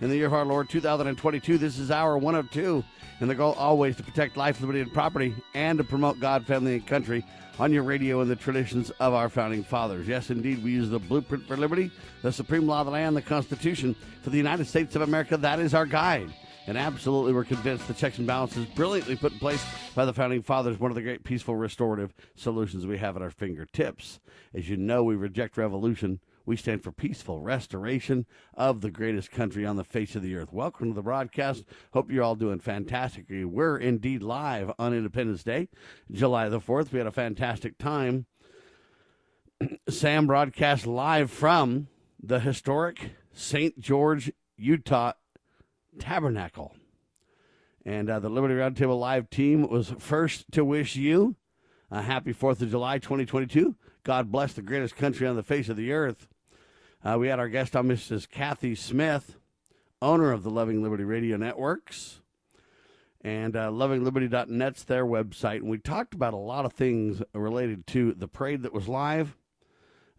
in the year of our Lord 2022. This is hour 102, and the goal always to protect life, liberty, and property, and to promote God, family, and country on your radio and the traditions of our founding fathers. Yes, indeed, we use the blueprint for liberty, the supreme law of the land, the Constitution for the United States of America. That is our guide. And absolutely, we're convinced the checks and balances brilliantly put in place by the founding fathers, one of the great peaceful restorative solutions we have at our fingertips. As you know, we reject revolution we stand for peaceful restoration of the greatest country on the face of the earth. Welcome to the broadcast. Hope you're all doing fantastically. We're indeed live on Independence Day, July the 4th. We had a fantastic time. Sam broadcast live from the historic St. George, Utah Tabernacle. And uh, the Liberty Roundtable Live team was first to wish you a happy 4th of July 2022. God bless the greatest country on the face of the earth. Uh, we had our guest on Mrs. Kathy Smith, owner of the Loving Liberty Radio Networks, and uh, lovingliberty.net's their website. And we talked about a lot of things related to the parade that was live.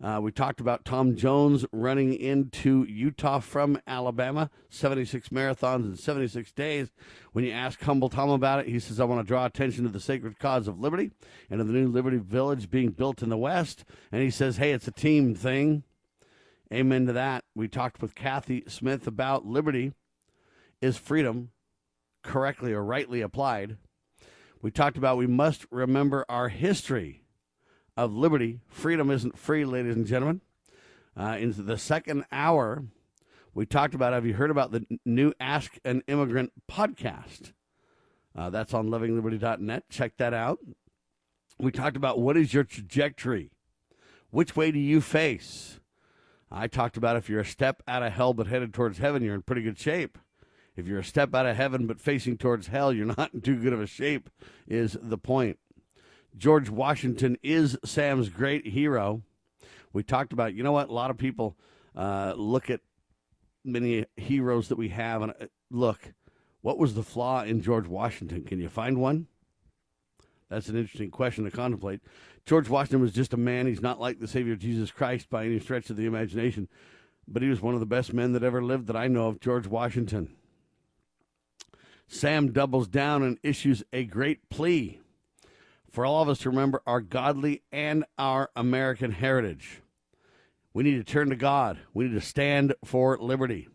Uh, we talked about Tom Jones running into Utah from Alabama, 76 marathons in 76 days. When you ask Humble Tom about it, he says, I want to draw attention to the sacred cause of liberty and to the new Liberty Village being built in the West. And he says, hey, it's a team thing. Amen to that. We talked with Kathy Smith about liberty is freedom correctly or rightly applied. We talked about we must remember our history of liberty. Freedom isn't free, ladies and gentlemen. Uh, in the second hour, we talked about have you heard about the new Ask an Immigrant podcast? Uh, that's on lovingliberty.net. Check that out. We talked about what is your trajectory? Which way do you face? I talked about if you're a step out of hell but headed towards heaven, you're in pretty good shape. If you're a step out of heaven but facing towards hell, you're not in too good of a shape, is the point. George Washington is Sam's great hero. We talked about, you know what? A lot of people uh, look at many heroes that we have and uh, look, what was the flaw in George Washington? Can you find one? That's an interesting question to contemplate. George Washington was just a man. He's not like the Savior Jesus Christ by any stretch of the imagination, but he was one of the best men that ever lived that I know of, George Washington. Sam doubles down and issues a great plea for all of us to remember our godly and our American heritage. We need to turn to God. We need to stand for liberty.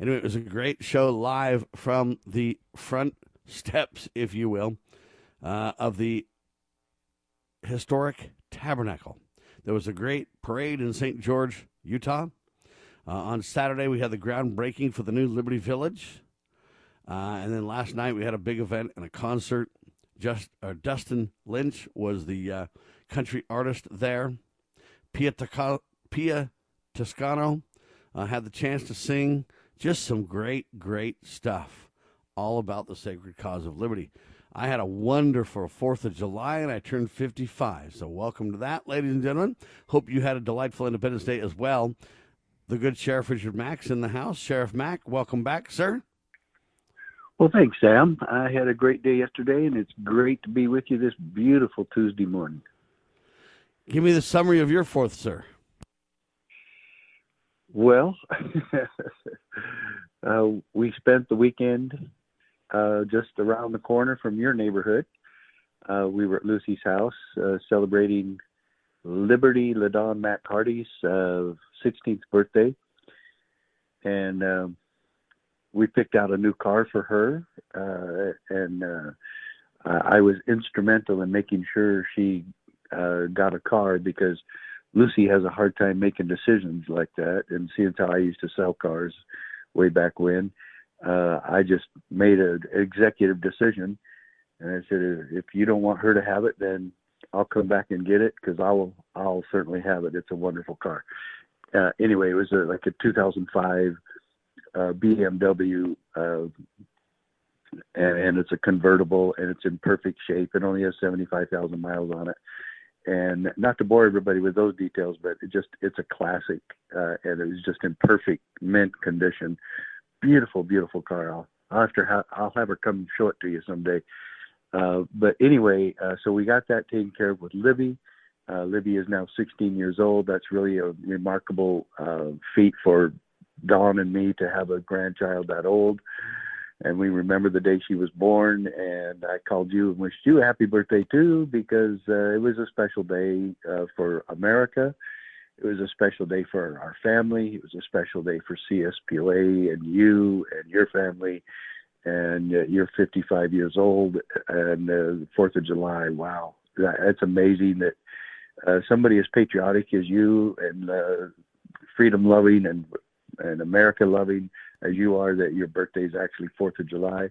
Anyway, it was a great show live from the front steps, if you will, uh, of the historic tabernacle. There was a great parade in St. George, Utah. Uh, on Saturday, we had the groundbreaking for the new Liberty Village. Uh, and then last night, we had a big event and a concert. Just uh, Dustin Lynch was the uh, country artist there. Pia, Pia Toscano uh, had the chance to sing just some great, great stuff all about the sacred cause of liberty. I had a wonderful 4th of July and I turned 55. So, welcome to that, ladies and gentlemen. Hope you had a delightful Independence Day as well. The good Sheriff Richard Mack's in the house. Sheriff Mack, welcome back, sir. Well, thanks, Sam. I had a great day yesterday, and it's great to be with you this beautiful Tuesday morning. Give me the summary of your 4th, sir. Well, uh, we spent the weekend uh, just around the corner from your neighborhood. Uh, we were at Lucy's house uh, celebrating Liberty Ladon Matt Hardy's 16th uh, birthday, and um, we picked out a new car for her, uh, and I was instrumental in making sure she got a car because Lucy has a hard time making decisions like that, and seeing how I used to sell cars way back when uh, I just made an executive decision, and I said, if you don't want her to have it, then I'll come back and get it because I will. I'll certainly have it. It's a wonderful car. Uh, anyway, it was a, like a 2005 uh, BMW uh, and, and it's a convertible, and it's in perfect shape. It only has 75,000 miles on it. And not to bore everybody with those details, but it just it's a classic, uh, and it was just in perfect mint condition. Beautiful, beautiful car. I'll, I'll have to ha- I'll have her come show it to you someday. Uh, but anyway, uh, so we got that taken care of with Libby. Uh, Libby is now 16 years old. That's really a remarkable uh, feat for Dawn and me to have a grandchild that old. And we remember the day she was born, and I called you and wished you a happy birthday too, because uh, it was a special day uh, for America. It was a special day for our family. It was a special day for CSPOA and you and your family. And uh, you're 55 years old, and uh, Fourth of July. Wow, that's amazing that uh, somebody as patriotic as you and uh, freedom loving and and America loving as you are that your birthday is actually Fourth of July.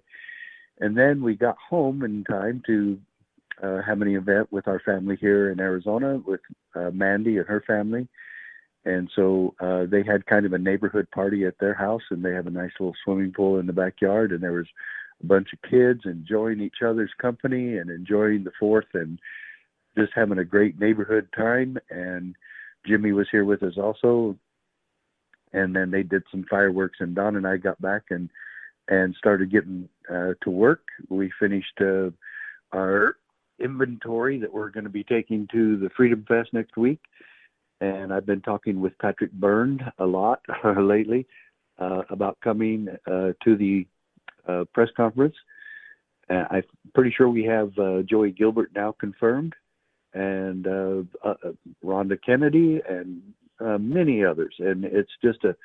And then we got home in time to uh, have an event with our family here in Arizona with uh, Mandy and her family. And so uh, they had kind of a neighborhood party at their house, and they have a nice little swimming pool in the backyard. And there was a bunch of kids enjoying each other's company and enjoying the Fourth and just having a great neighborhood time. And Jimmy was here with us also, and then they did some fireworks and Dawn and I got back and and started getting uh, to work. We finished uh, our inventory that we're going to be taking to the Freedom Fest next week, and I've been talking with Patrick Byrne a lot lately uh, about coming uh, to the uh, press conference. Uh, I'm pretty sure we have Joey Gilbert now confirmed, and Rhonda Kennedy and uh, many others, and it's just a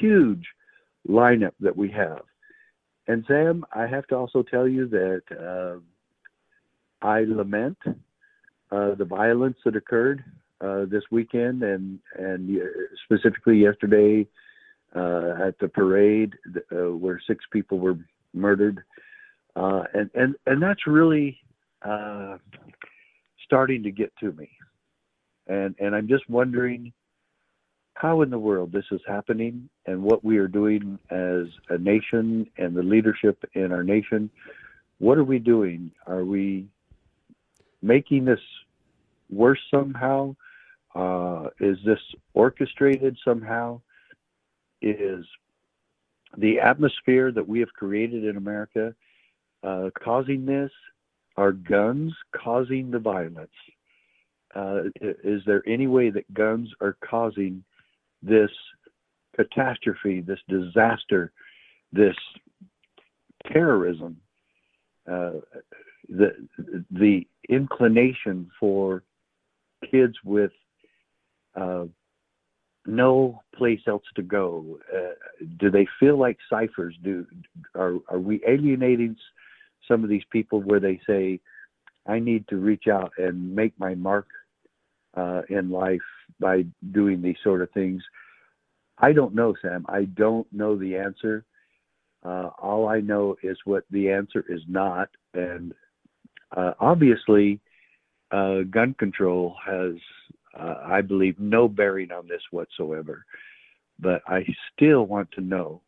huge lineup that we have. And Sam, I have to also tell you that uh, I lament uh, the violence that occurred uh, this weekend, and and specifically yesterday uh, at the parade uh, where six people were murdered, and and and that's really starting to get to me, and and I'm just wondering how in the world this is happening and what we are doing as a nation and the leadership in our nation. What are we doing? Are we making this worse somehow? Uh, is this orchestrated somehow? Is the atmosphere that we have created in America uh, causing this? Are guns causing the violence? Uh, is there any way that guns are causing this catastrophe, this disaster, this terrorism, uh, the the inclination for kids with uh, no place else to go. Uh, do they feel like ciphers? Do are are we alienating some of these people where they say, "I need to reach out and make my mark uh, in life by doing these sort of things? I don't know, Sam. I don't know the answer. Uh, all I know is what the answer is not. And uh, obviously, uh, gun control has, uh, I believe, no bearing on this whatsoever. But I still want to know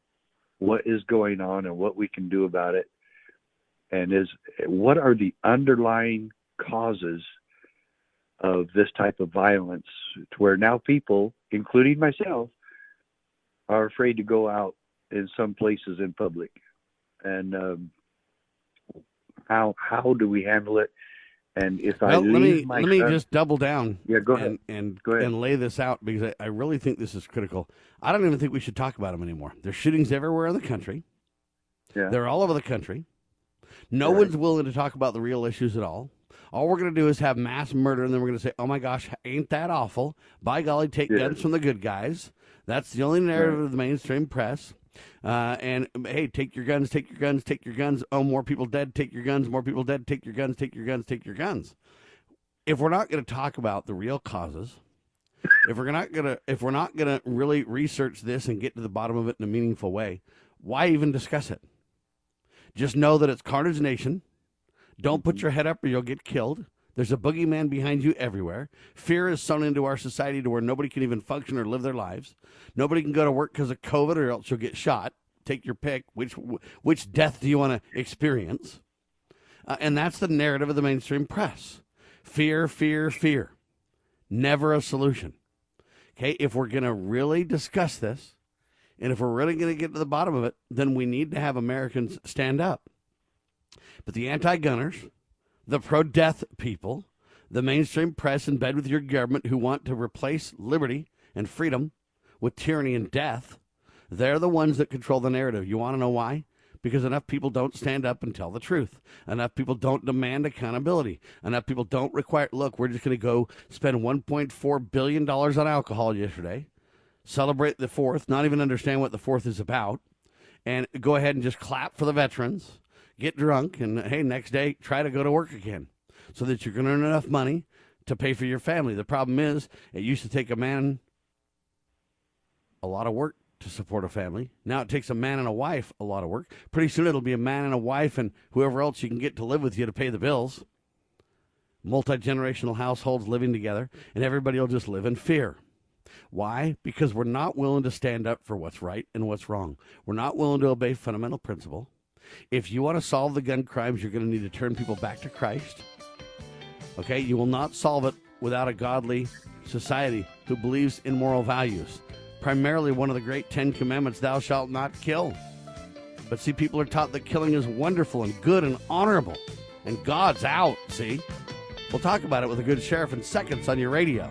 what is going on and what we can do about it. And is what are the underlying causes of this type of violence to where now people, including myself, are afraid to go out in some places in public. And um, how how do we handle it? And if well, I let me my let me son, just double down. Yeah, go and, ahead. And Go ahead. and lay this out because I, I really think this is critical. I don't even think we should talk about them anymore. There's shootings everywhere in the country. yeah, They're all over the country. No Right. one's willing to talk about the real issues at all. All we're going to do is have mass murder, and then we're going to say, "Oh my gosh, ain't that awful?" By golly, take Yeah. guns from the good guys. That's the only narrative of the mainstream press. Uh, and hey, take your guns, take your guns, take your guns. Oh, more people dead. Take your guns. More people dead. Take your guns. Take your guns. Take your guns. If we're not going to talk about the real causes, if we're not going to, if we're not going to really research this and get to the bottom of it in a meaningful way, why even discuss it? Just know that it's Carnage Nation. Don't put your head up or you'll get killed. There's a boogeyman behind you everywhere. Fear is sown into our society to where nobody can even function or live their lives. Nobody can go to work because of COVID or else you'll get shot. take your pick. Which which death do you want to experience? Uh, and that's the narrative of the mainstream press. Fear, fear, fear. Never a solution. Okay, if we're going to really discuss this, and if we're really going to get to the bottom of it, then we need to have Americans stand up. But the anti gunners, the pro death people, the mainstream press in bed with your government who want to replace liberty and freedom with tyranny and death, they're the ones that control the narrative. You want to know why? Because enough people don't stand up and tell the truth. Enough people don't demand accountability. Enough people don't require, look, we're just going to go spend $1.4 billion on alcohol yesterday, celebrate the 4th, not even understand what the 4th is about, and go ahead and just clap for the veterans, get drunk, and hey, next day, try to go to work again so that you can earn enough money to pay for your family. The problem is, it used to take a man a lot of work to support a family. Now it takes a man and a wife a lot of work. Pretty soon it'll be a man and a wife and whoever else you can get to live with you to pay the bills. Multi generational households living together, and everybody will just live in fear. Why? Because we're not willing to stand up for what's right and what's wrong. We're not willing to obey fundamental principle. If you want to solve the gun crimes, you're going to need to turn people back to Christ. Okay? You will not solve it without a godly society who believes in moral values. Primarily, one of the great Ten Commandments, thou shalt not kill. But see, people are taught that killing is wonderful and good and honorable, and God's out, see? We'll talk about it with a good sheriff in seconds on your radio.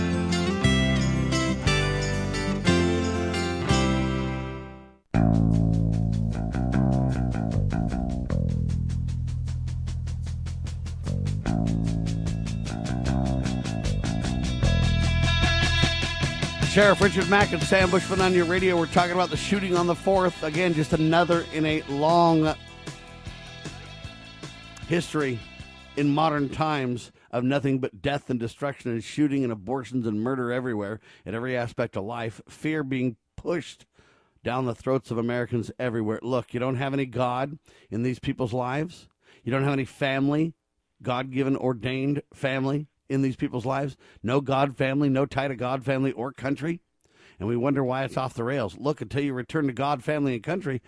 Sheriff Richard Mack and Sam Bushman on your radio. We're talking about the shooting on the 4th. Again, just another in a long history in modern times of nothing but death and destruction and shooting and abortions and murder everywhere in every aspect of life. Fear being pushed down the throats of Americans everywhere. Look, you don't have any God in these people's lives, you don't have any family, God given, ordained family in these people's lives. No God family, no tie to God family or country. And we wonder why it's off the rails. Look, until you return to God, family, and country,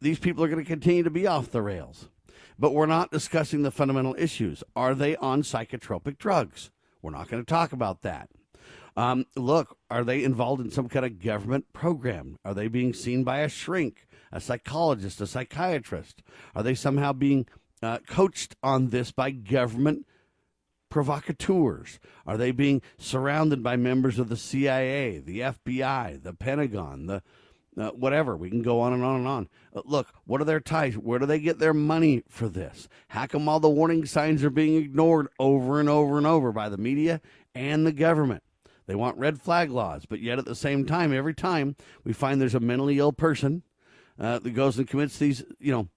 these people are going to continue to be off the rails. But we're not discussing the fundamental issues. Are they on psychotropic drugs? We're not going to talk about that. Um, look, are they involved in some kind of government program? Are they being seen by a shrink, a psychologist, a psychiatrist? Are they somehow being uh, coached on this by government provocateurs? Are they being surrounded by members of the CIA, the FBI, the Pentagon, the uh, whatever. We can go on and on and on. Uh, look, what are their ties? Where do they get their money for this? How come all the warning signs are being ignored over and over and over by the media and the government? They want red flag laws, but yet at the same time, every time we find there's a mentally ill person uh, that goes and commits these, you know,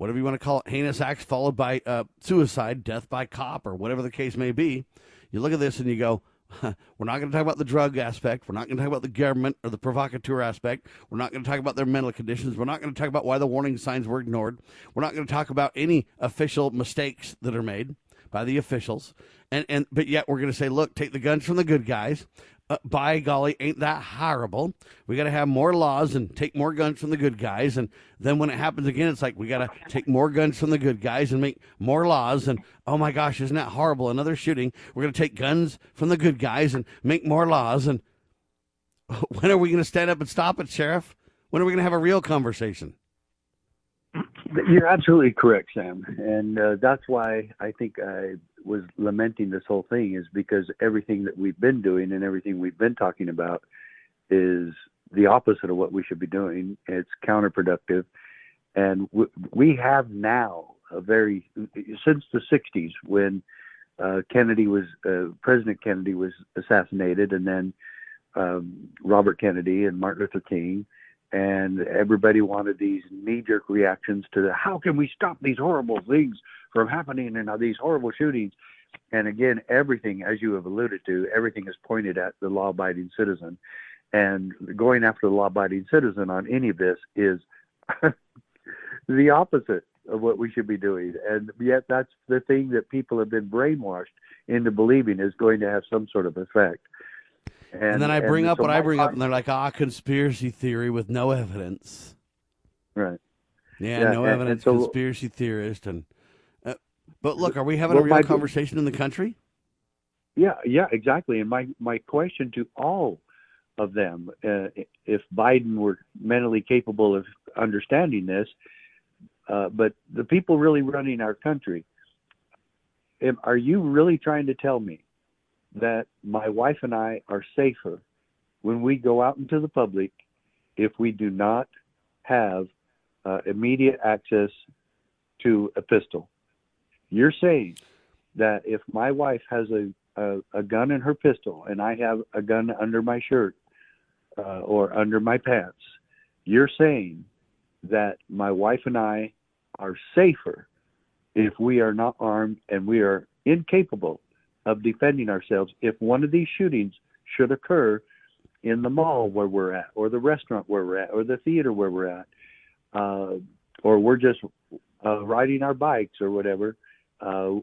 whatever you want to call it, heinous acts followed by uh, suicide, death by cop, or whatever the case may be. You look at this and you go, we're not going to talk about the drug aspect. We're not going to talk about the government or the provocateur aspect. We're not going to talk about their mental conditions. We're not going to talk about why the warning signs were ignored. We're not going to talk about any official mistakes that are made by the officials. And, and but yet we're going to say, look, take the guns from the good guys uh, by golly, ain't that horrible? We got to have more laws and take more guns from the good guys. And then when it happens again, it's like we got to take more guns from the good guys and make more laws. And oh my gosh, isn't that horrible? Another shooting. We're going to take guns from the good guys and make more laws. And when are we going to stand up and stop it, Sheriff? When are we going to have a real conversation? You're absolutely correct, Sam, and uh, that's why I think I was lamenting this whole thing is because everything that we've been doing and everything we've been talking about is the opposite of what we should be doing. It's counterproductive, and we have now a very since the '60s when uh, Kennedy was uh, President Kennedy was assassinated, and then um, Robert Kennedy and Martin Luther King and everybody wanted these knee-jerk reactions to the, how can we stop these horrible things from happening and these horrible shootings and again everything as you have alluded to everything is pointed at the law-abiding citizen and going after the law-abiding citizen on any of this is the opposite of what we should be doing and yet that's the thing that people have been brainwashed into believing is going to have some sort of effect and, and then I bring up so what I bring up, and they're like, "Ah, conspiracy theory with no evidence." Right. Yeah, yeah no and, evidence. And so, conspiracy theorist, and uh, but look, are we having well, a real my, conversation in the country? Yeah, yeah, exactly. And my my question to all of them, uh, if Biden were mentally capable of understanding this, uh, but the people really running our country, are you really trying to tell me that my wife and I are safer when we go out into the public if we do not have uh, immediate access to a pistol. You're saying that if my wife has a, a, a gun in her pistol and I have a gun under my shirt uh, or under my pants, you're saying that my wife and I are safer if we are not armed and we are incapable of defending ourselves if one of these shootings should occur in the mall where we're at, or the restaurant where we're at, or the theater where we're at, uh, or we're just uh, riding our bikes or whatever. Uh,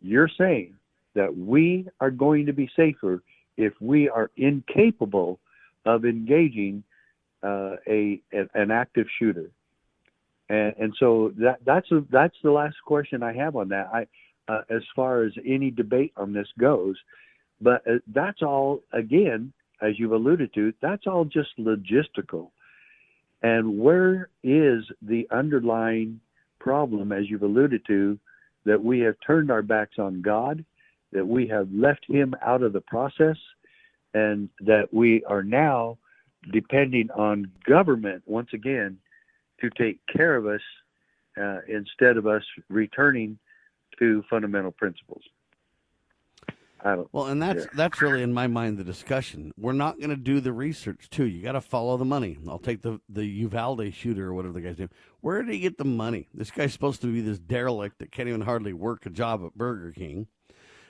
you're saying that we are going to be safer if we are incapable of engaging uh, a an active shooter. And, and so that that's a, that's the last question I have on that. I uh, as far as any debate on this goes. But uh, that's all, again, as you've alluded to, that's all just logistical. And where is the underlying problem, as you've alluded to, that we have turned our backs on God, that we have left Him out of the process, and that we are now depending on government once again to take care of us uh, instead of us returning to fundamental principles. Well, and that's yeah. that's really in my mind the discussion. We're not going to do the research too. You got to follow the money. I'll take the the Uvalde shooter or whatever the guy's name. Where did he get the money? This guy's supposed to be this derelict that can't even hardly work a job at Burger King.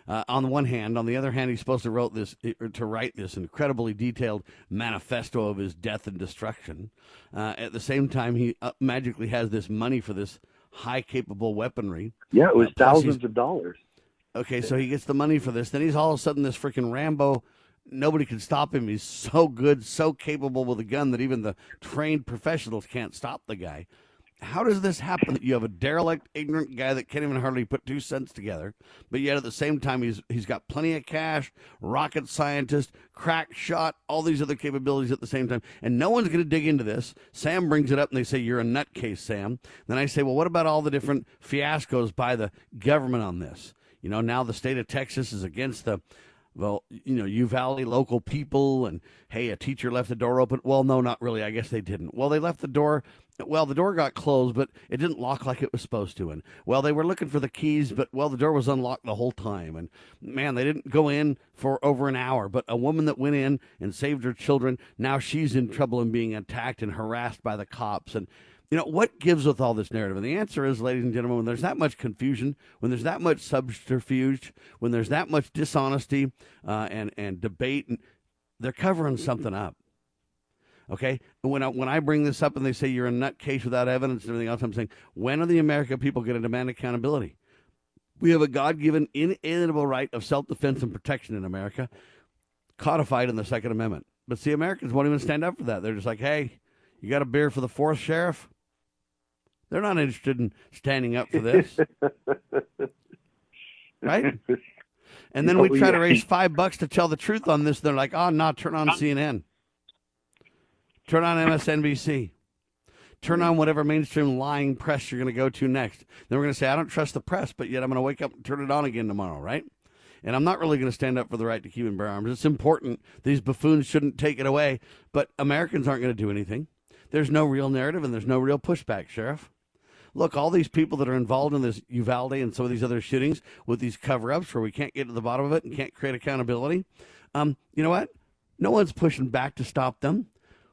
Uh, on the one hand, on the other hand, he's supposed to wrote this to write this incredibly detailed manifesto of his death and destruction. Uh, at the same time, he uh, magically has this money for this high capable weaponry. Yeah, it was uh, thousands of dollars. Okay, so he gets the money for this. Then he's all of a sudden this freaking Rambo. Nobody can stop him. He's so good, so capable with a gun that even the trained professionals can't stop the guy how does this happen that you have a derelict, ignorant guy that can't even hardly put two cents together, but yet at the same time he's he's got plenty of cash, rocket scientist, crack shot, all these other capabilities at the same time, and no one's going to dig into this. Sam brings it up and they say you're a nutcase, Sam. Then I say, well, what about all the different fiascos by the government on this? You know, now the state of Texas is against the well, you know, Uvalde local people and hey, a teacher left the door open. Well, no, not really. I guess they didn't. Well, they left the door. Well, the door got closed, but it didn't lock like it was supposed to. And well, they were looking for the keys, but well, the door was unlocked the whole time. And man, they didn't go in for over an hour. But a woman that went in and saved her children, now she's in trouble and being attacked and harassed by the cops. And you know, what gives with all this narrative? And the answer is, ladies and gentlemen, when there's that much confusion, when there's that much subterfuge, when there's that much dishonesty uh, and, and debate, they're covering something up. Okay? When I, when I bring this up and they say you're a nutcase without evidence and everything else, I'm saying, when are the American people going to demand accountability? We have a God given, inalienable right of self defense and protection in America, codified in the Second Amendment. But see, Americans won't even stand up for that. They're just like, hey, you got a beer for the fourth sheriff? They're not interested in standing up for this. right? And then we oh, try to raise five bucks to tell the truth on this. They're like, ah, oh, no, turn on CNN. Turn on MSNBC. Turn on whatever mainstream lying press you're going to go to next. Then we're going to say, I don't trust the press, but yet I'm going to wake up and turn it on again tomorrow, right? And I'm not really going to stand up for the right to keep and bear arms. It's important. These buffoons shouldn't take it away, but Americans aren't going to do anything. There's no real narrative and there's no real pushback, Sheriff look, all these people that are involved in this Uvalde and some of these other shootings with these cover ups where we can't get to the bottom of it and can't create accountability, um, you know what? No one's pushing back to stop them.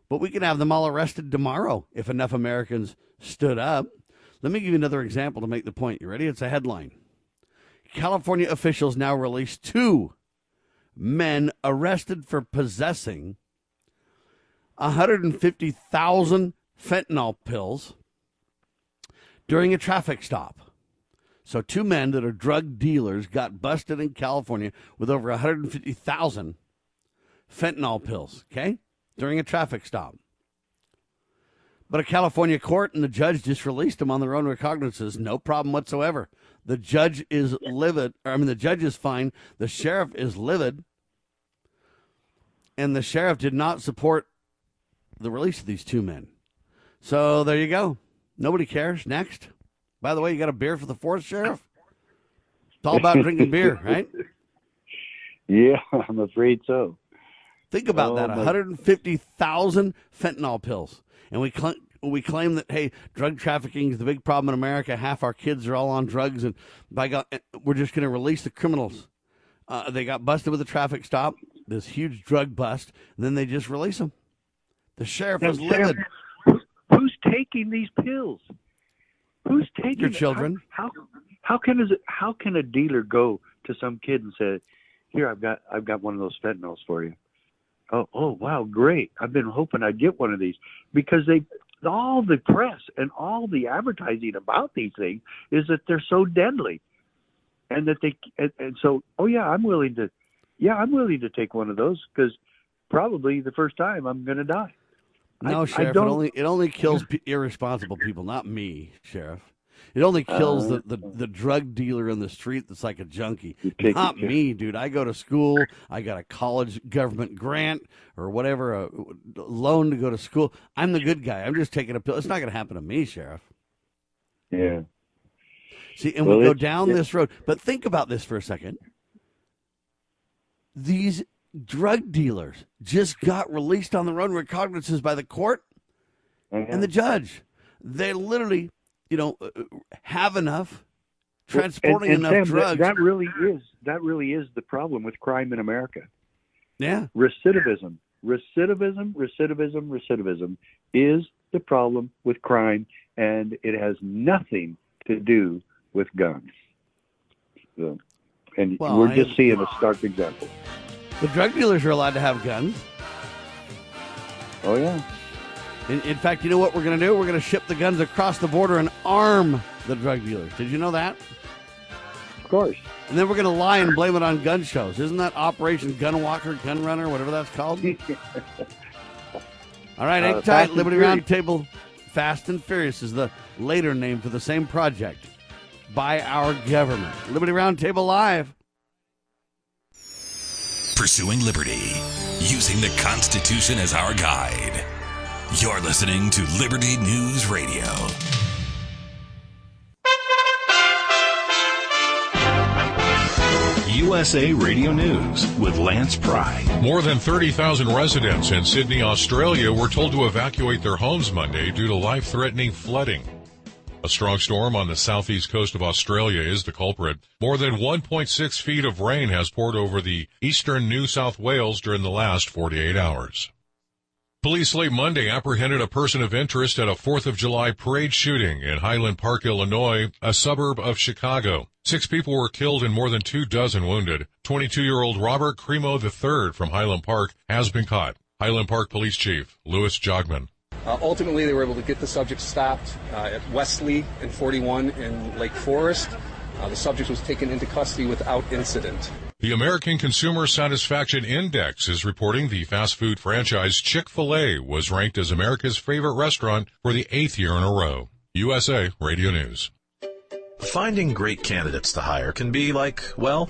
But we could have them all arrested tomorrow if enough Americans stood up. Let me give you another example to make the point. You ready? It's a headline. California officials now release two men arrested for possessing 150,000 fentanyl pills during a traffic stop. So, two men that are drug dealers got busted in California with over 150,000 fentanyl pills, okay, during a traffic stop. But a California court and the judge just released them on their own recognizances. No problem whatsoever. The judge is livid. I mean, the judge is fine. The sheriff is livid. And the sheriff did not support the release of these two men. So there you go. Nobody cares. Next. By the way, you got a beer for the fourth sheriff? It's all about drinking beer, right? Yeah, I'm afraid so. Think about oh, that 150,000 fentanyl pills. And we, cl- we claim that, hey, drug trafficking is the big problem in America. Half our kids are all on drugs, and by God, eh, we're just going to release the criminals. Uh, they got busted with a traffic stop, this huge drug bust, and then they just release them. The sheriff was livid who's taking these pills? Who's taking your children? How, how how can is it, how can a dealer go to some kid and say, "Here, I've got I've got one of those fentanyls for you." Oh, oh, wow, great! I've been hoping I'd get one of these because they all the press and all the advertising about these things is that they're so deadly, and that they and, and so oh yeah, I'm willing to, yeah, I'm willing to take one of those because probably the first time I'm going to die. No, I, sheriff. I it only it only kills p- irresponsible people, not me, sheriff. It only kills uh, the, the, the drug dealer in the street that's like a junkie. Not me, dude. I go to school. I got a college government grant or whatever, a loan to go to school. I'm the good guy. I'm just taking a pill. It's not going to happen to me, sheriff. Yeah. See, and well, we go down this road. But think about this for a second. These drug dealers just got released on their own recognizances by the court mm-hmm. and the judge. They literally, you know, uh, have enough transporting and, and enough Sam, drugs. That, that really is that really is the problem with crime in America. Yeah, recidivism, recidivism, recidivism, recidivism is the problem with crime, and it has nothing to do with guns. So, and well, we're just seeing a stark example. The drug dealers are allowed to have guns. Oh, yeah. In, in fact, you know what we're going to do? We're going to ship the guns across the border and arm the drug dealers. Did you know that? Of course. And then we're going to lie and blame it on gun shows. Isn't that Operation Gun Walker, Gun Runner, whatever that's called? All right, hang uh, tight. Liberty Roundtable Fast and Furious is the later name for the same project by our government. Liberty Roundtable Live pursuing liberty, using the Constitution as our guide. You're listening to Liberty News Radio. USA Radio News with Lance Pry. More than 30,000 residents in Sydney, Australia were told to evacuate their homes Monday due to life threatening flooding. A strong storm on the southeast coast of Australia is the culprit. More than 1.6 feet of rain has poured over the eastern New South Wales during the last 48 hours. Police late Monday apprehended a person of interest at a 4th of July parade shooting in Highland Park, Illinois, a suburb of Chicago. Six people were killed and more than two dozen wounded. 22-year-old Robert Crimo III from Highland Park has been caught. Highland Park Police Chief Louis Jogmen. Uh, ultimately, they were able to get the subject stopped uh, at Westleigh and 41 in Lake Forest. Uh, the subject was taken into custody without incident. The American Consumer Satisfaction Index is reporting the fast food franchise Chick-fil-A was ranked as America's favorite restaurant for the eighth year in a row. USA Radio News. Finding great candidates to hire can be like, well,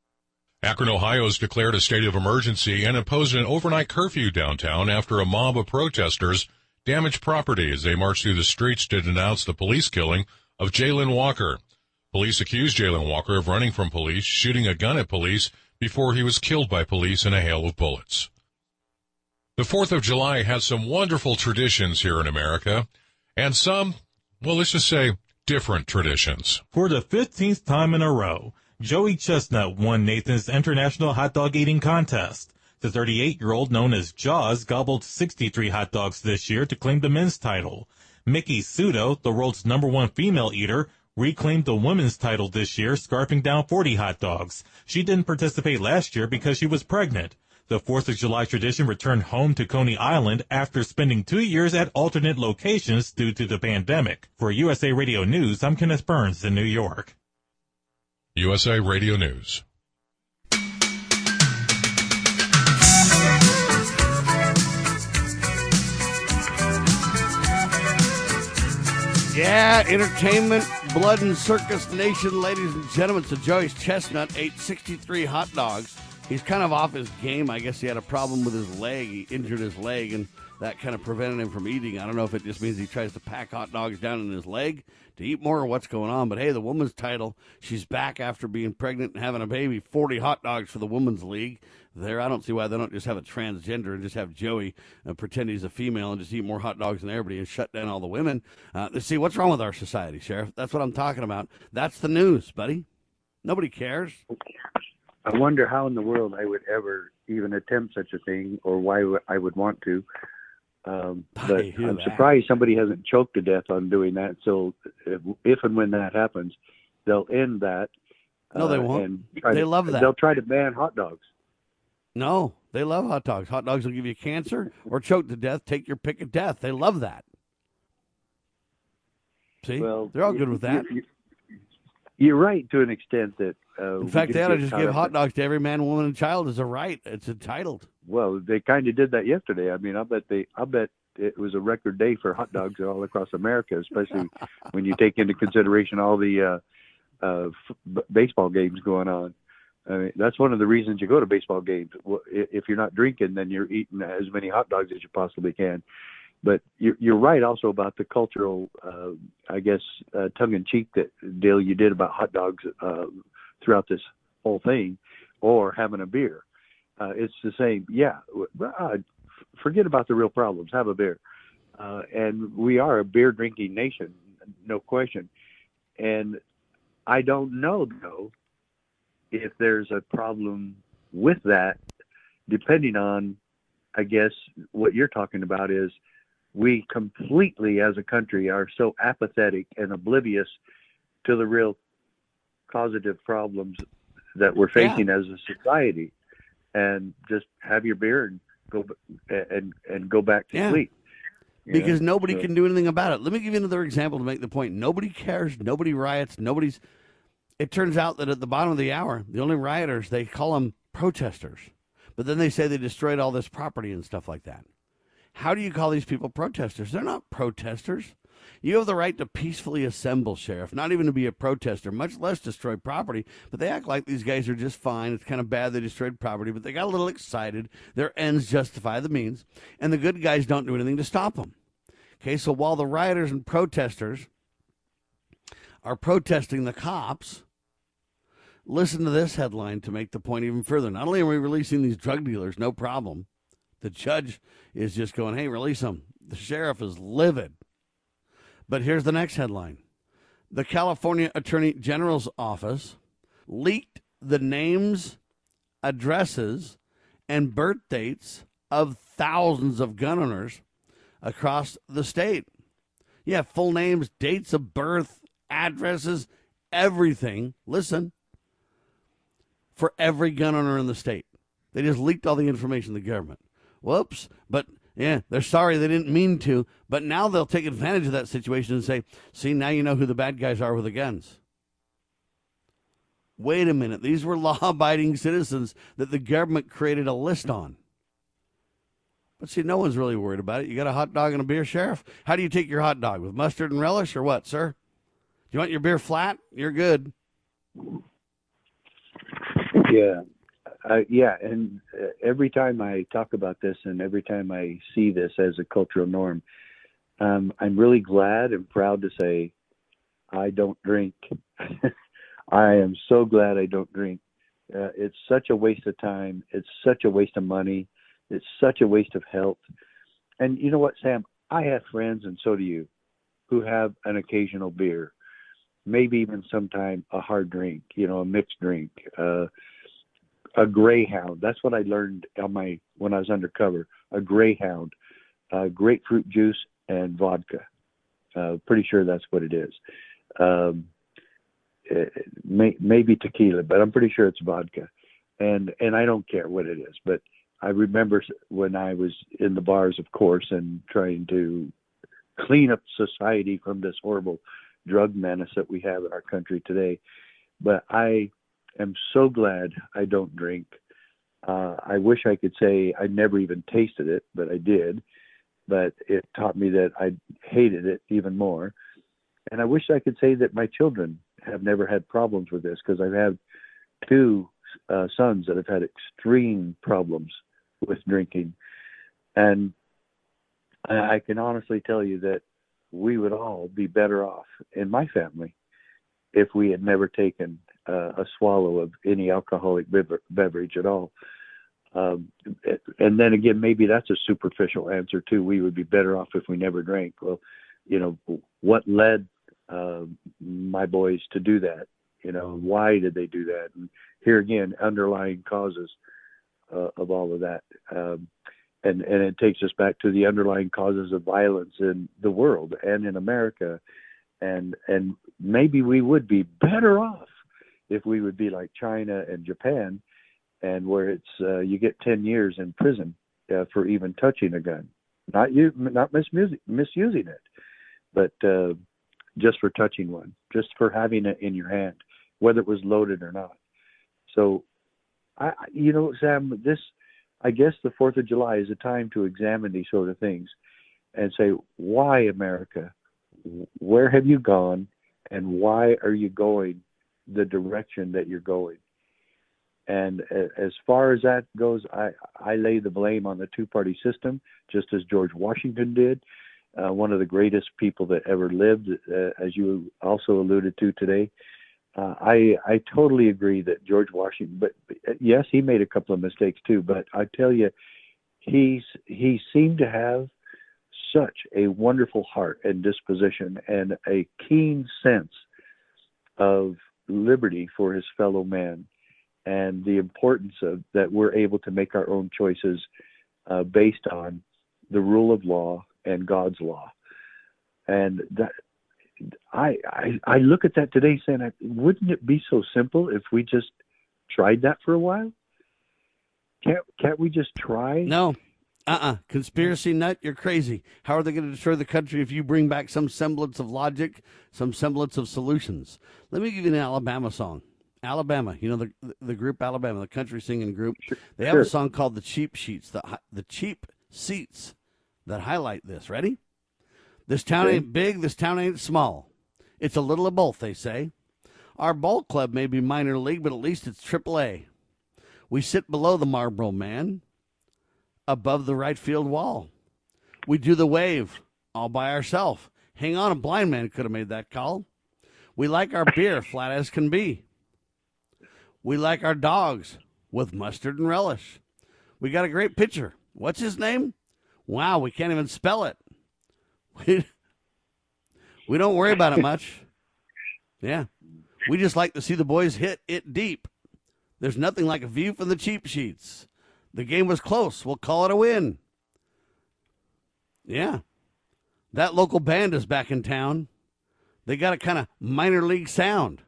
Akron, Ohio has declared a state of emergency and imposed an overnight curfew downtown after a mob of protesters damaged property as they marched through the streets to denounce the police killing of Jayland Walker. Police accused Jayland Walker of running from police, shooting a gun at police before he was killed by police in a hail of bullets. The 4th of July has some wonderful traditions here in America, and some, well, let's just say, different traditions. For the 15th time in a row, Joey Chestnut won Nathan's International Hot Dog Eating Contest. The 38-year-old known as Jaws gobbled 63 hot dogs this year to claim the men's title. Miki Sudo, the world's number one female eater, reclaimed the women's title this year, scarfing down 40 hot dogs. She didn't participate last year because she was pregnant. The 4th of July tradition returned home to Coney Island after spending two years at alternate locations due to the pandemic. For USA Radio News, I'm Kenneth Burns in New York. USA Radio News. Yeah, entertainment, blood and circus nation, ladies and gentlemen. So Joey's Chestnut ate 63 hot dogs. He's kind of off his game. I guess he had a problem with his leg. He injured his leg, and that kind of prevented him from eating. I don't know if it just means he tries to pack hot dogs down in his leg to eat more or what's going on. But hey, the woman's title, she's back after being pregnant and having a baby. 40 hot dogs for the women's league there. I don't see why they don't just have a transgender and just have Joey uh, pretend he's a female and just eat more hot dogs than everybody and shut down all the women. Uh, see, what's wrong with our society, Sheriff? That's what I'm talking about. That's the news, buddy. Nobody cares. I wonder how in the world I would ever even attempt such a thing or why I would want to. Um, but I'm surprised somebody hasn't choked to death on doing that. So if, if and when that happens, they'll end that. No, they uh, won't. Try They to, love that. They'll try to ban hot dogs. No, they love hot dogs. Hot dogs will give you cancer or choke to death. Take your pick of death. They love that. See, Well, they're all good with that. you- You're right to an extent that. Uh, In fact, they ought to just give hot dogs to every man, woman, and child as a right. It's entitled. Well, they kind of did that yesterday. I mean, I bet they, I bet it was a record day for hot dogs all across America, especially when you take into consideration all the uh, uh, f- b- baseball games going on. I mean, that's one of the reasons you go to baseball games. If you're not drinking, then you're eating as many hot dogs as you possibly can. But you're, you're right also about the cultural, uh, I guess, uh, tongue-in-cheek that deal you did about hot dogs uh, throughout this whole thing, or having a beer. Uh, it's the same. Yeah, uh, forget about the real problems. Have a beer. Uh, and we are a beer drinking nation, no question. And I don't know though if there's a problem with that, depending on I guess what you're talking about is we completely, as a country, are so apathetic and oblivious to the real causative problems that we're facing yeah. as a society, and just have your beer and go and and go back to yeah. sleep. Because know? nobody so. can do anything about it. Let me give you another example to make the point. Nobody cares. Nobody riots. Nobody's. It turns out that at the bottom of the hour, the only rioters they call them protesters, but then they say they destroyed all this property and stuff like that. How do you call these people protesters? They're not protesters. You have the right to peacefully assemble, Sheriff, not even to be a protester, much less destroy property. But they act like these guys are just fine. It's kind of bad they destroyed property, but they got a little excited. Their ends justify the means, and the good guys don't do anything to stop them. Okay, so while the rioters and protesters are protesting the cops, listen to this headline to make the point even further. Not only are we releasing these drug dealers, no problem. The judge is just going, hey, release him. The sheriff is livid. But here's the next headline The California Attorney General's office leaked the names, addresses, and birth dates of thousands of gun owners across the state. Yeah, full names, dates of birth, addresses, everything. Listen, for every gun owner in the state. They just leaked all the information to the government. Whoops. But yeah, they're sorry they didn't mean to, but now they'll take advantage of that situation and say, see, now you know who the bad guys are with the guns. Wait a minute. These were law abiding citizens that the government created a list on. But see, no one's really worried about it. You got a hot dog and a beer, Sheriff? How do you take your hot dog? With mustard and relish or what, sir? Do you want your beer flat? You're good. Yeah. Uh, yeah, and uh, every time I talk about this and every time I see this as a cultural norm, um, I'm really glad and proud to say I don't drink. I am so glad I don't drink. Uh, it's such a waste of time. It's such a waste of money. It's such a waste of health. And you know what, Sam? I have friends, and so do you, who have an occasional beer, maybe even sometime a hard drink, you know, a mixed drink. Uh, a greyhound. That's what I learned on my when I was undercover. A greyhound, uh, grapefruit juice and vodka. Uh, pretty sure that's what it is. Um, it, may, maybe tequila, but I'm pretty sure it's vodka. And and I don't care what it is, but I remember when I was in the bars, of course, and trying to clean up society from this horrible drug menace that we have in our country today. But I am so glad I don't drink. Uh, I wish I could say I never even tasted it, but I did. But it taught me that I hated it even more. And I wish I could say that my children have never had problems with this because I've had two uh, sons that have had extreme problems with drinking. And I, I can honestly tell you that we would all be better off in my family if we had never taken uh, a swallow of any alcoholic beverage at all. Um, and then again, maybe that's a superficial answer too. We would be better off if we never drank. Well, you know, what led uh, my boys to do that? You know, why did they do that? And here again, underlying causes uh, of all of that. Um, and, and it takes us back to the underlying causes of violence in the world and in America. And, and maybe we would be better off if we would be like China and Japan, and where it's uh, you get 10 years in prison uh, for even touching a gun, not you, not misusing misusing it, but uh, just for touching one, just for having it in your hand, whether it was loaded or not. So, I, you know, Sam, this, I guess the Fourth of July is a time to examine these sort of things, and say, why America? Where have you gone, and why are you going the direction that you're going. And as far as that goes, I, I lay the blame on the two party system, just as George Washington did, uh, one of the greatest people that ever lived, uh, as you also alluded to today. Uh, I I totally agree that George Washington, but yes, he made a couple of mistakes too. But I tell you, he's he seemed to have such a wonderful heart and disposition and a keen sense of liberty for his fellow man and the importance of that we're able to make our own choices uh, based on the rule of law and God's law. And that I, I I look at that today saying, wouldn't it be so simple if we just tried that for a while? Can't can't we just try? No. Uh-uh. Conspiracy nut, you're crazy. How are they going to destroy the country if you bring back some semblance of logic, some semblance of solutions? Let me give you an Alabama song. Alabama, you know the the group Alabama, the country singing group. They have a song called "The Cheap Sheets," the the cheap seats that highlight this. Ready? This town ain't big. This town ain't small. It's a little of both, they say. Our ball club may be minor league, but at least it's Triple A. We sit below the Marlboro Man, above the right field wall. We do the wave all by ourselves. Hang on, a blind man could have made that call. We like our beer flat as can be. We like our dogs with mustard and relish. We got a great pitcher. What's his name? Wow, we can't even spell it. We, we don't worry about it much. Yeah. We just like to see the boys hit it deep. There's nothing like a view from the cheap sheets. The game was close. We'll call it a win. Yeah. That local band is back in town. They got a kind of minor league sound.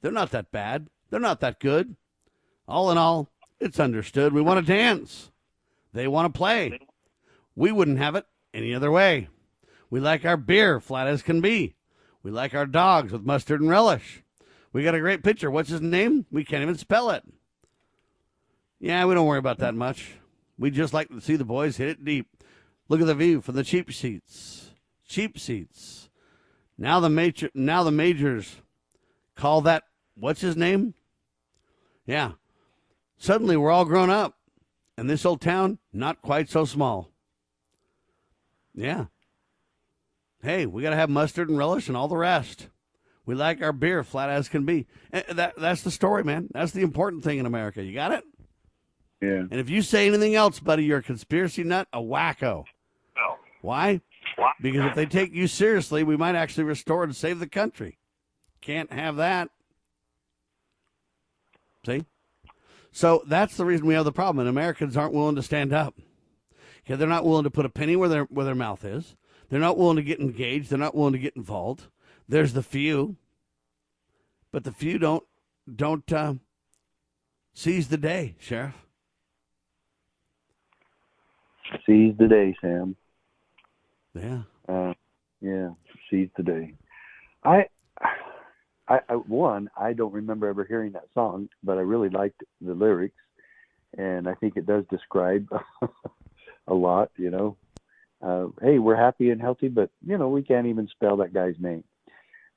They're not that bad. They're not that good. All in all, it's understood. We want to dance. They want to play. We wouldn't have it any other way. We like our beer flat as can be. We like our dogs with mustard and relish. We got a great pitcher. What's his name? We can't even spell it. Yeah, we don't worry about that much. We just like to see the boys hit it deep. Look at the view from the cheap seats. Cheap seats. Now the major now the majors call that what's his name? Yeah. Suddenly we're all grown up. And this old town, not quite so small. Yeah. Hey, we got to have mustard and relish and all the rest. We like our beer flat as can be. Eh, eh, that, that's the story, man. That's the important thing in America. You got it? Yeah. And if you say anything else, buddy, you're a conspiracy nut, a wacko. No. Why? Because if they take you seriously, we might actually restore and save the country. Can't have that. See? So that's the reason we have the problem. And Americans aren't willing to stand up. Okay, they're not willing to put a penny where their where their mouth is. They're not willing to get engaged. They're not willing to get involved. There's the few, but the few don't don't uh, seize the day, sheriff. Seize the day, Sam. Yeah. Uh, yeah, seize the day. I, I, I, one, I don't remember ever hearing that song, but I really liked the lyrics, and I think it does describe a lot. You know, uh, hey, we're happy and healthy, but you know, we can't even spell that guy's name.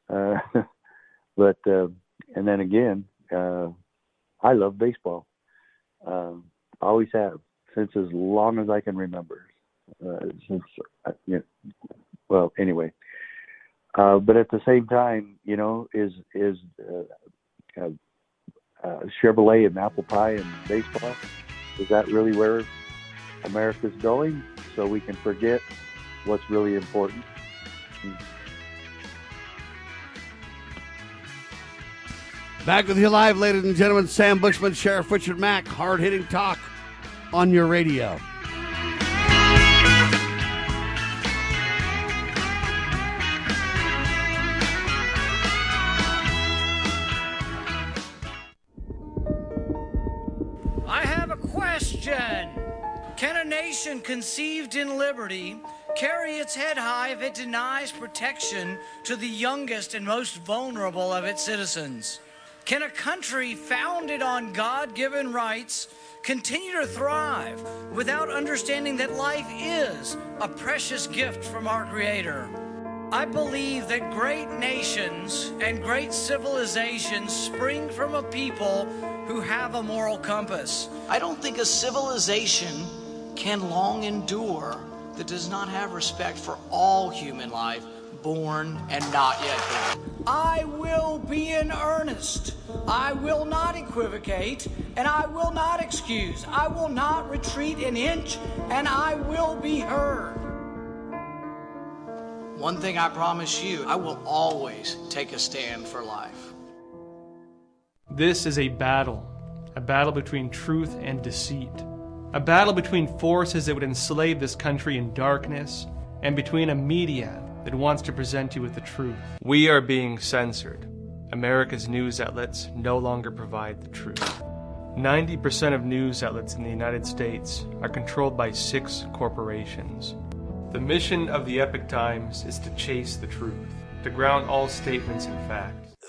Uh, but uh, and then again, uh, I love baseball. Um, always have since as long as I can remember. Uh, since uh, you know, well, anyway. Uh, but at the same time, you know, is is uh, uh, uh, Chevrolet and apple pie and baseball? Is that really where America's going? So we can forget what's really important. Back with you live, ladies and gentlemen. Sam Bushman, Sheriff Richard Mack, hard hitting talk on your radio. I have a question. Can a nation conceived in liberty carry its head high if it denies protection to the youngest and most vulnerable of its citizens? Can a country founded on God given rights continue to thrive without understanding that life is a precious gift from our Creator? I believe that great nations and great civilizations spring from a people who have a moral compass. I don't think a civilization can long endure that does not have respect for all human life, born and not yet born. I will be in earnest. I will not equivocate, and I will not excuse. I will not retreat an inch, and I will be heard. One thing I promise you, I will always take a stand for life. This is a battle, a battle between truth and deceit, A battle between forces that would enslave this country in darkness, and between a media that wants to present you with the truth. We are being censored. America's news outlets no longer provide the truth. 90% of news outlets in the United States are controlled by six corporations. The mission of the Epoch Times is to chase the truth, to ground all statements in fact.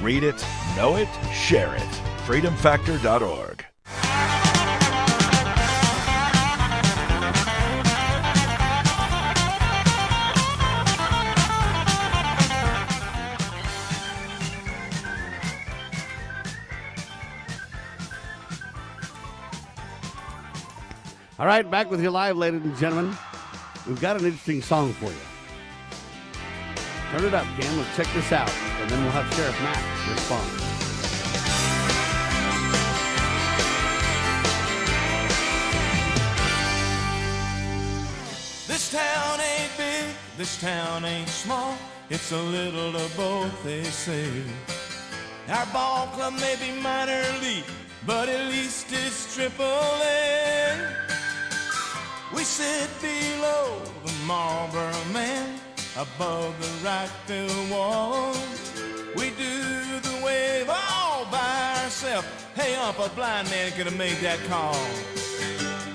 Read it, know it, share it. freedomfactor.org. All right, back with you live, ladies and gentlemen. We've got an interesting song for you. Turn it up, Cam. Let's check this out, and then we'll have Sheriff Mack respond. This town ain't big, this town ain't small. It's a little of both, they say. Our ball club may be minor league, but at least it's triple A. We sit below the Marlboro man, above the right field wall. We do the wave all by ourselves. Hey, ump, a blind man could have made that call.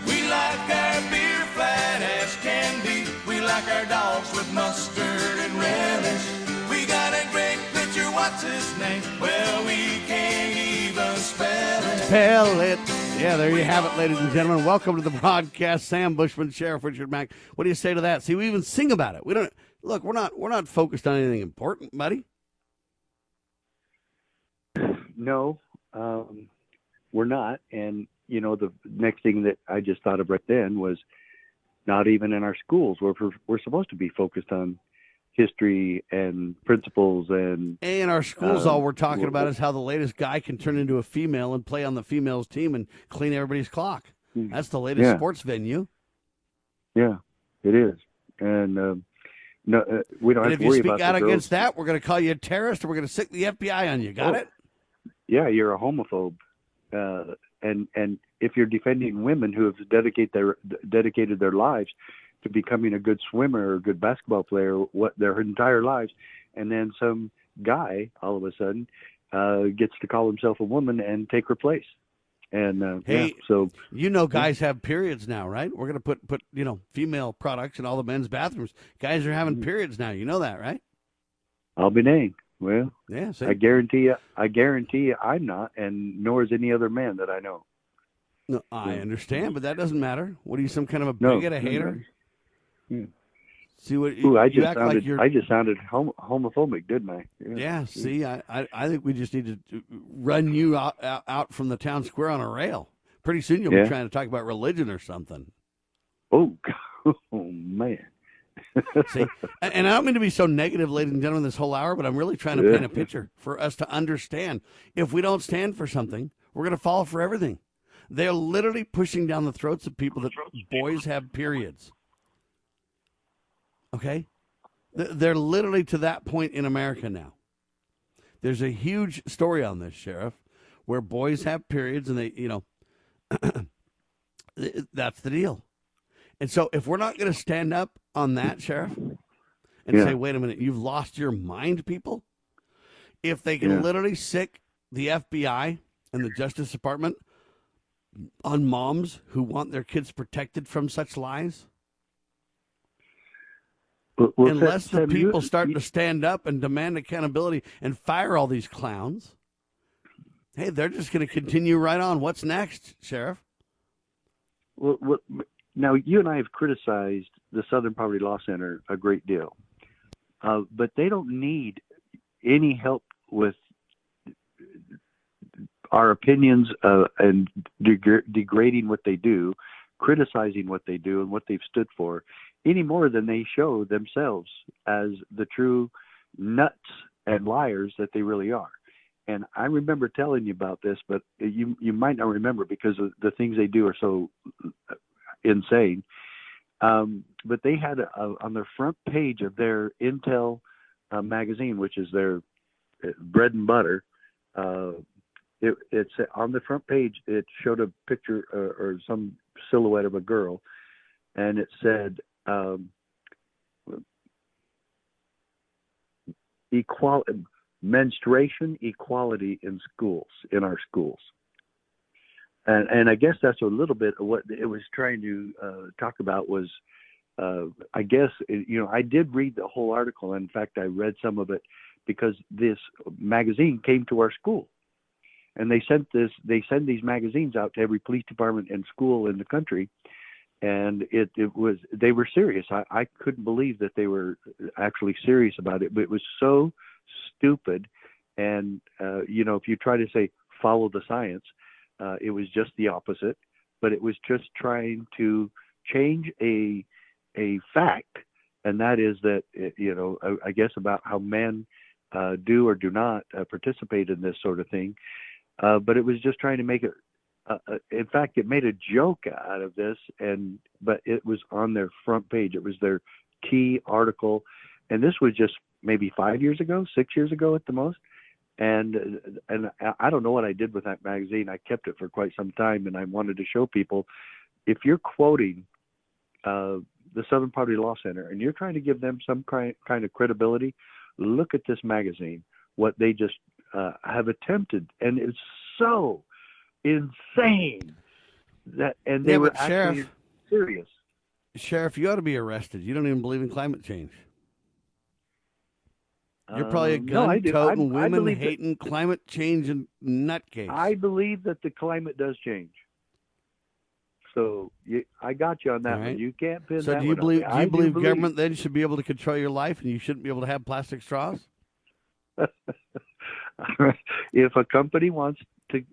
We like our beer flat as can be. We like our dogs with mustard and relish. We got a great pitcher, what's his name? Well, we can't even spell it. Spell it. Yeah, there you have it, ladies and gentlemen. Welcome to the broadcast. Sam Bushman, Sheriff Richard Mack. What do you say to that? See, we even sing about it. We don't look. We're not. We're not focused on anything important, buddy. No, um, we're not. And you know, the next thing that I just thought of right then was not even in our schools. We're we're supposed to be focused on history and principles and And our schools, um, all we're talking about is how the latest guy can turn into a female and play on the females team and clean everybody's clock. That's the latest Yeah. sports venue. yeah, it is. And um, no, uh, we don't And have if to you worry speak about out the girls. against that, we're going to call you a terrorist, or we're going to sic the FBI on you. Got Oh. it? yeah, you're a homophobe, uh, and and if you're defending women who have dedicate their dedicated their lives to becoming a good swimmer or a good basketball player, what their entire lives, and then some guy all of a sudden uh, gets to call himself a woman and take her place, and uh, Hey, yeah, so You know, guys have periods now, right? We're going to put put you know female products in all the men's bathrooms. Guys are Mm-hmm. having periods now. You know that, right? I'll be dang. Well, Yeah, see? I guarantee you, I guarantee you, I'm not, and nor is any other man that I know. No, I understand, but that doesn't matter. What are you, some kind of a No, bigot, a no, hater? Yeah. See what Ooh, I you just sounded, like. I just sounded hom- homophobic, didn't I? yeah, see, I, I I think we just need to run you out, out from the town square on a rail. Pretty soon you'll Yeah. be trying to talk about religion or something. Oh, oh man. See, and and I don't mean to be so negative, ladies and gentlemen, this whole hour, but I'm really trying to Yeah. paint a picture for us to understand. If we don't stand for something, we're going to fall for everything. They're literally pushing down the throats of people that boys have periods. Okay? They're literally to that point in America now. There's a huge story on this, Sheriff, where boys have periods and they, you know, that's the deal. And so if we're not going to stand up on that, Sheriff, and Yeah. say, wait a minute, you've lost your mind, people? If they can Yeah. literally sic the FBI and the Justice Department on moms who want their kids protected from such lies, Well, unless Sam- the Sam, you- people start to stand up and demand accountability and fire all these clowns, hey, they're just going to continue right on. What's next, Sheriff? Well, well, now you and I have criticized the Southern Poverty Law Center a great deal, uh, but they don't need any help with our opinions uh, and deg- degrading what they do criticizing what they do and what they've stood for any more than they show themselves as the true nuts and liars that they really are. And I remember telling you about this, but you you might not remember because the things they do are so insane. Um, but they had a, a, on their front page of their Intel uh, magazine, which is their uh, bread and butter. Uh, it, it's on the front page. It showed a picture uh, or some silhouette of a girl, and it said um, equal menstruation equality in schools in our schools. And and i guess that's a little bit of what it was trying to uh, talk about was uh, i guess you know i did read the whole article. In fact i read some of it because this magazine came to our school. And they sent this they send these magazines out to every police department and school in the country and it it was they were serious. I, I couldn't believe that they were actually serious about it, but it was so stupid. And uh, you know, if you try to say follow the science, uh, it was just the opposite. But it was just trying to change a a fact, and that is that you know I, I guess about how men uh, do or do not uh, participate in this sort of thing. Uh, but it was just trying to make it uh, uh, in fact, it made a joke out of this, and but it was on their front page. It was their key article, and this was just maybe five years ago, six years ago at the most. And and I don't know what I did with that magazine. I kept it for quite some time, and I wanted to show people if you're quoting uh, the Southern Poverty Law Center and you're trying to give them some kind kind of credibility, look at this magazine. What they just uh, have attempted, and it's so insane. That and they yeah, were Sheriff, serious. Sheriff, you ought to be arrested. You don't even believe in climate change. You're uh, probably a no, gun toting, I women that- hating, climate change and nutcase. I believe that the climate does change. So you, I got you on that All one. You can't pin so that do you believe? Do you believe believe- government then should be able to control your life, and you shouldn't be able to have plastic straws? if a company wants to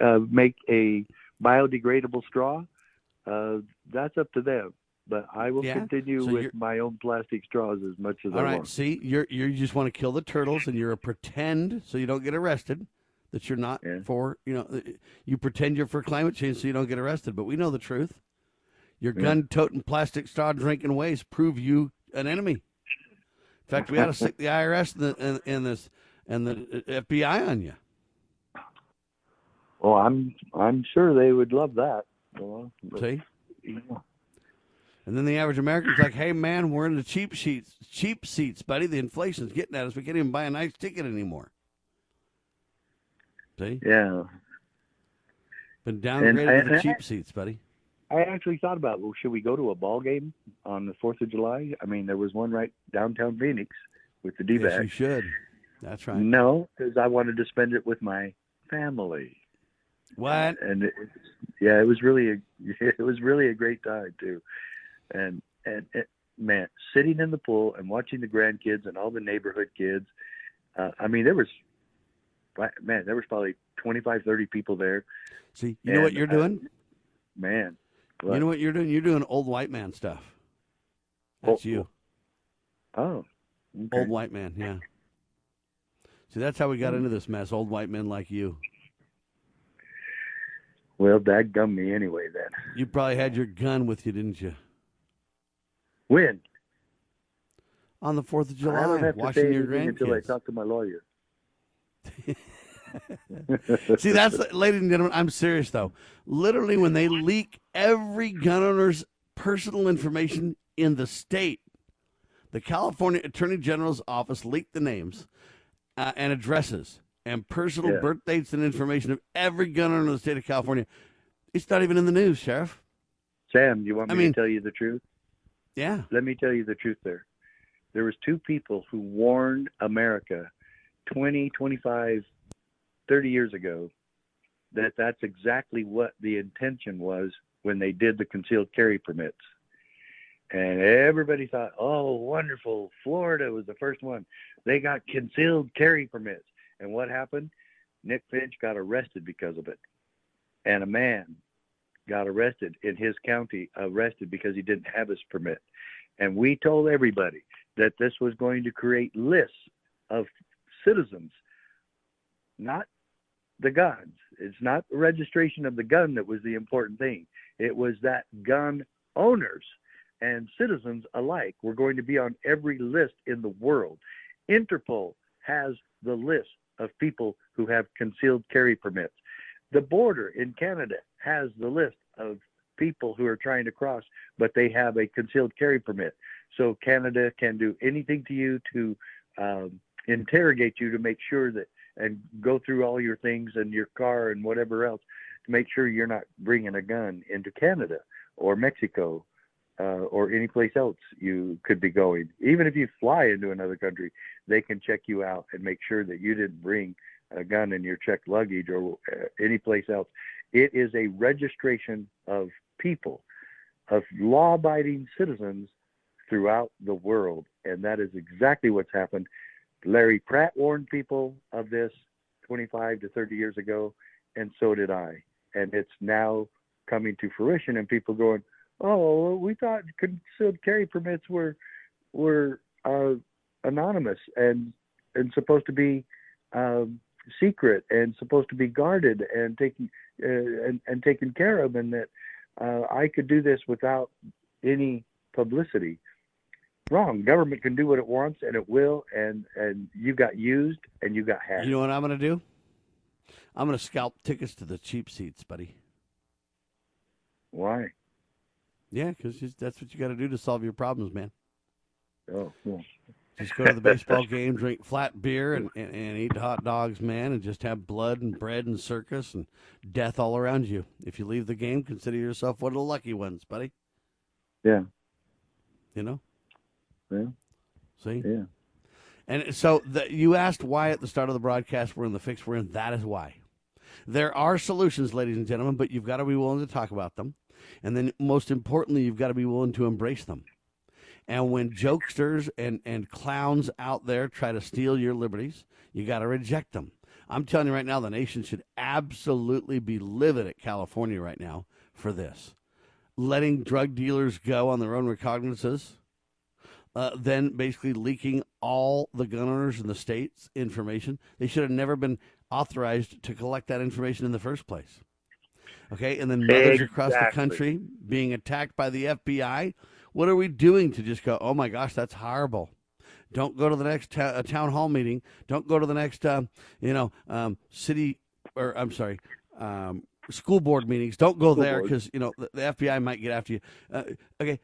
uh, make a biodegradable straw, uh, that's up to them. But I will Yeah? continue So with my own plastic straws as much as All I right. want. See, you're you just want to kill the turtles, and you're a pretend so you don't get arrested. That you're not for you know uh, you pretend you're for climate change so you don't get arrested, but we know the truth. Your Yeah. gun toting, plastic straw drinking ways prove you an enemy. In fact, we ought to stick the IRS and the and, and this and the uh, FBI on you. Well, I'm I'm sure they would love that. you know, but- See? And then the average American's like, "Hey, man, we're in the cheap seats, cheap seats, buddy. The inflation's getting at us. We can't even buy a nice ticket anymore." See? Yeah. Been downgraded And- to the cheap seats, buddy. I actually thought about, well, should we go to a ball game on the Fourth of July? I mean, there was one right downtown Phoenix with the D-backs. Yes, you should. That's right. No, because I wanted to spend it with my family. What? And it, yeah, it was really a it was really a great time too, and and it, man, sitting in the pool and watching the grandkids and all the neighborhood kids. Uh, I mean, there was man, there was probably 25, 30 people there. See, you know what you're uh, doing? man. You know what you're doing? You're doing old white man stuff. That's you. Oh, Old white man, yeah. See, that's how we got into this mess. Old white men like you. Well, that gum me anyway. Then You probably had your gun with you, didn't you? when On the Fourth of I don't July, have to watching your anything until I grandkids. talk to my lawyer. See, that's ladies and gentlemen. I'm serious though. Literally, when they leak every gun owner's personal information in the state, the California Attorney General's office leaked the names uh, and addresses and personal Yeah. birth dates and information of every gun owner in the state of California. It's not even in the news, Sheriff. Sam, do you want me I mean- to tell you the truth? Yeah. Let me tell you the truth there. There was two people who warned America 20, 25, 30 years ago that that's exactly what the intention was when they did the concealed carry permits. And everybody thought, oh, wonderful. Florida was the first one. They got concealed carry permits. And what happened? Nick Finch got arrested because of it. And a man got arrested in his county, arrested because he didn't have his permit. And we told everybody that this was going to create lists of citizens, not the guns. It's not the registration of the gun that was the important thing. It was that gun owners and citizens alike were going to be on every list in the world. Interpol has the list of people who have concealed carry permits. The border in Canada has the list of people who are trying to cross, but they have a concealed carry permit. So Canada can do anything to you to um, interrogate you to make sure that and go through all your things and your car and whatever else to make sure you're not bringing a gun into Canada or Mexico uh, or any place else you could be going. Even if you fly into another country, they can check you out and make sure that you didn't bring a gun in your checked luggage or uh, any place else. It is a registration of people, of law abiding citizens throughout the world. And that is exactly what's happened. Larry Pratt warned people of this 25 to 30 years ago, and so did I. And it's now coming to fruition, and people going, "Oh, we thought concealed carry permits were were uh, anonymous and and supposed to be um, secret and supposed to be guarded and taken uh, and, and taken care of, and that uh, I could do this without any publicity. Wrong. Government can do what it wants, and it will. And and you got used, and you got hacked. You know what I'm going to do? I'm going to scalp tickets to the cheap seats, buddy. Why? Yeah, because that's what you got to do to solve your problems, man. Oh, cool. Just go to the baseball game, drink flat beer, and, and, and, eat hot dogs, man, and just have blood and bread and circus and death all around you. If you leave the game, consider yourself one of the lucky ones, buddy. Yeah. You know? Yeah. See? Yeah. And so the, you asked why at the start of the broadcast we're in the fix we're in. That is why. There are solutions, ladies and gentlemen, but you've got to be willing to talk about them. And then, most importantly, you've got to be willing to embrace them. And when jokesters and, and clowns out there try to steal your liberties, you got to reject them. I'm telling you right now, the nation should absolutely be livid at California right now for this. Letting drug dealers go on their own recognizances, uh, then basically leaking all the gun owners in the state's information. They should have never been authorized to collect that information in the first place. Okay, and then mothers exactly. across the country being attacked by the FBI what are we doing to just go, oh my gosh, that's horrible? Don't go to the next ta- uh, town hall meeting. Don't go to the next, uh, you know, um, city or I'm sorry, um, school board meetings. Don't go School there because you know the, the FBI might get after you. Uh, okay,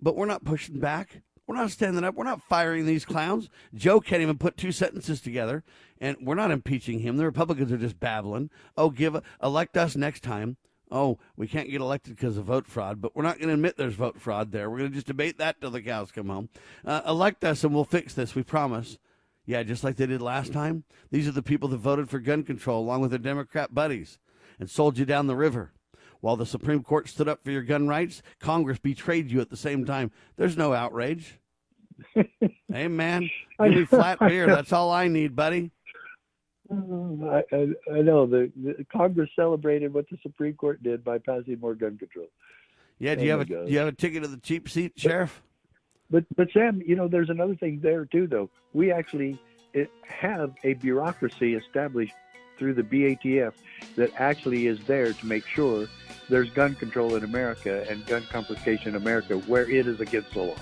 but we're not pushing back. We're not standing up. We're not firing these clowns. Joe can't even put two sentences together, and we're not impeaching him. The Republicans are just babbling. Oh, give elect us next time oh, we can't get elected because of vote fraud, but we're not going to admit there's vote fraud there. We're going to just debate that till the cows come home. Uh, elect us and we'll fix this, we promise. Yeah, just like they did last time. These are the people that voted for gun control along with their Democrat buddies and sold you down the river. While the Supreme Court stood up for your gun rights, Congress betrayed you at the same time. There's no outrage. hey, man, give me flat beer. That's all I need, buddy. Mm, I, I, I know the, the Congress celebrated what the Supreme Court did by passing more gun control. Yeah, do Oh you have a God. do you have a ticket to the cheap seat, Sheriff? But but Sam, you know, there's another thing there too, though. We actually eh, have a bureaucracy established through the BATF that actually is there to make sure there's gun control in America and gun confiscation in America where it is against the law.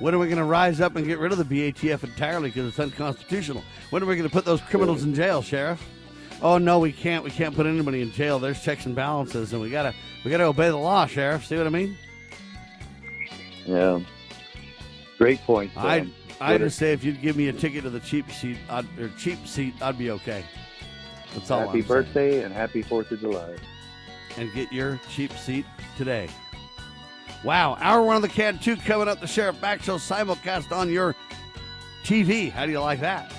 When are we going to rise up and get rid of the BATF entirely because it's unconstitutional? When are we going to put those criminals in jail, Sheriff? Oh no, we can't. We can't put anybody in jail. There's checks and balances, and we gotta we gotta obey the law, Sheriff. See what I mean? Yeah. Great point. I Sam. I What just say if you'd give me a ticket to the cheap seat I'd, or cheap seat, I'd be okay. That's all. happy I'm saying. birthday and happy Fourth of July. and get your cheap seat today. Wow, hour one of the Can 2 coming up. The Sheriff Mack Show simulcast on your TV. How do you like that?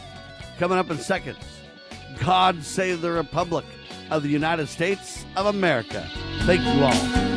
Coming up in seconds. God save the Republic of the United States of America. Thank you all.